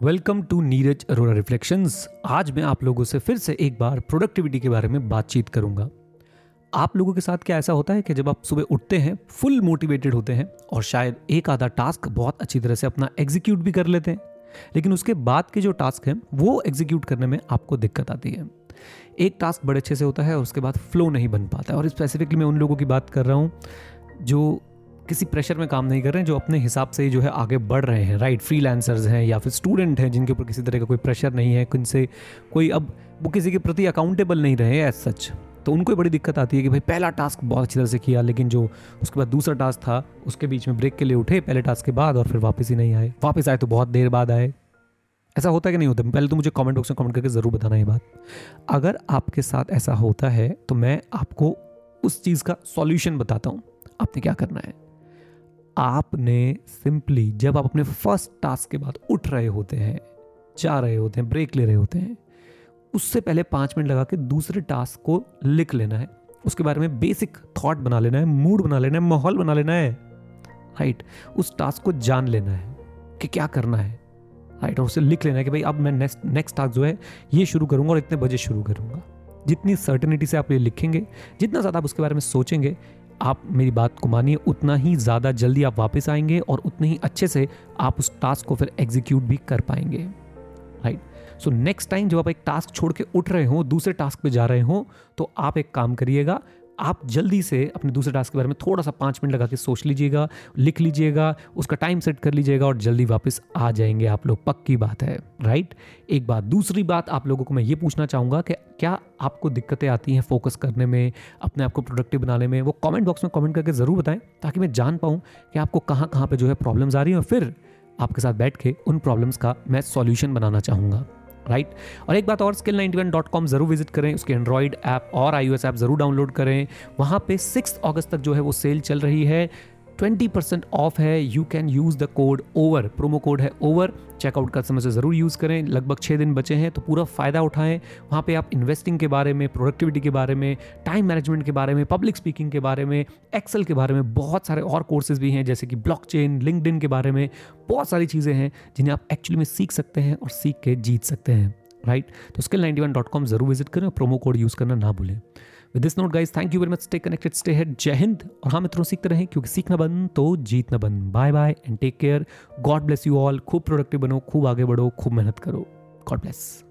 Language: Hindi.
Welcome to Neeraj Arora reflections आज मैं आप लोगों से फिर से एक बार प्रोडक्टिविटी के बारे में बातचीत करूँगा। आप लोगों के साथ क्या ऐसा होता है कि जब आप सुबह उठते हैं फुल मोटिवेटेड होते हैं और शायद एक आधा टास्क बहुत अच्छी तरह से अपना एग्जीक्यूट भी कर लेते हैं, लेकिन उसके बाद के जो टास्क हैं, वो एग्जीक्यूट करने में आपको दिक्कत आती है। एक टास्क बड़े अच्छे से होता है और उसके बाद फ्लो नहीं बन पाता है। और स्पेसिफिकली मैं उन लोगों की बात कर रहा हूँ जो किसी प्रेशर में काम नहीं कर रहे हैं, जो अपने हिसाब से जो है आगे बढ़ रहे हैं राइट फ्री हैं या फिर स्टूडेंट हैं, जिनके ऊपर किसी तरह का कोई प्रेशर नहीं है, किनसे कोई अब वो किसी के प्रति अकाउंटेबल नहीं रहे एज सच तो उनको बड़ी दिक्कत आती है कि भाई, पहला टास्क बहुत अच्छी तरह से किया, लेकिन जो उसके बाद दूसरा टास्क था, उसके बीच में ब्रेक के लिए उठे पहले टास्क के बाद और फिर वापस ही नहीं आए। वापस आए तो बहुत देर बाद आए। ऐसा होता है कि नहीं होता? पहले तो मुझे कमेंट बॉक्स में कमेंट करके ज़रूर बताना ये बात। अगर आपके साथ ऐसा होता है तो मैं आपको उस चीज़ का सॉल्यूशन बताता हूँ। आपने क्या करना है? आपने सिंपली जब आप अपने फ़र्स्ट टास्क के बाद उठ रहे होते हैं, जा रहे होते हैं ब्रेक ले रहे होते हैं, उससे पहले पाँच मिनट लगा के दूसरे टास्क को लिख लेना है। उसके बारे में बेसिक थॉट बना लेना है मूड बना लेना है, माहौल बना लेना है। राइट उस टास्क को जान लेना है कि क्या करना है। राइट और उसे लिख लेना है कि भाई अब मैं नेक्स्ट नेक्स्ट टास्क जो है, ये शुरू करूँगा और इतने बजे शुरू करूँगा। जितनी सर्टेनिटी से आप ये लिखेंगे, जितना ज़्यादा आप उसके बारे में सोचेंगे आप मेरी बात को मानिए, उतना ही ज़्यादा जल्दी आप वापस आएँगे और उतने ही अच्छे से आप उस टास्क को फिर एग्जीक्यूट भी कर पाएँगे। राइट सो नेक्स्ट टाइम जब आप एक टास्क छोड़ के उठ रहे हो, दूसरे टास्क पे जा रहे हो तो आप एक काम करिएगा आप जल्दी से अपने दूसरे टास्क के बारे में थोड़ा सा पाँच मिनट लगा के सोच लीजिएगा, लिख लीजिएगा, उसका टाइम सेट कर लीजिएगा और जल्दी वापस आ जाएँगे आप लोग। पक्की बात है राइट एक बात, दूसरी बात आप लोगों को मैं ये पूछना चाहूँगा कि क्या आपको दिक्कतें आती हैं फोकस करने में, अपने आप को प्रोडक्टिव बनाने में? वो कमेंट बॉक्स में कमेंट करके ज़रूर बताएँ, ताकि मैं जान पाऊँ कि आपको कहाँ कहाँ पर जो है प्रॉब्लम्स आ रही हैं और फिर आपके साथ बैठ के उन प्रॉब्लम्स का मैं सॉल्यूशन बनाना चाहूँगा। राइट? और एक बात और skill ninety one dot com ज़रूर विज़िट करें, उसके एंड्रॉइड ऐप और आई ऐप ज़रूर डाउनलोड करें। वहाँ पे सिक्स अगस्त तक जो है वो सेल चल रही है। ट्वेंटी परसेंट ऑफ़ है। You can use the code over promo code है ओवर चेकआउट कर समय से ज़रूर यूज़ करें। लगभग छः दिन बचे हैं तो पूरा फ़ायदा उठाएँ। वहाँ पे आप इन्वेस्टिंग के बारे में प्रोडक्टिविटी के बारे में टाइम मैनेजमेंट के बारे में पब्लिक स्पीकिंग के बारे में एक्सेल के बारे में बहुत सारे और कोर्सेज भी हैं, जैसे कि ब्लॉक चेन लिंकड के बारे में बहुत सारी चीज़ें हैं, जिन्हें आप एक्चुअली में सीख सकते हैं और सीख के जीत सकते हैं राइट तो skill ninety one dot com ज़रूर विज़िट करें और प्रोमो कोड यूज़ करना ना भूलें। With this note guys thank you very much stay connected stay ahead जय हिंद और हाँ मित्रों, सीखते रहें, क्योंकि सीखना बन तो जीतना बन bye bye and take care God bless you all खूब प्रोडक्टिव बनो, खूब आगे बढ़ो, खूब मेहनत करो. God bless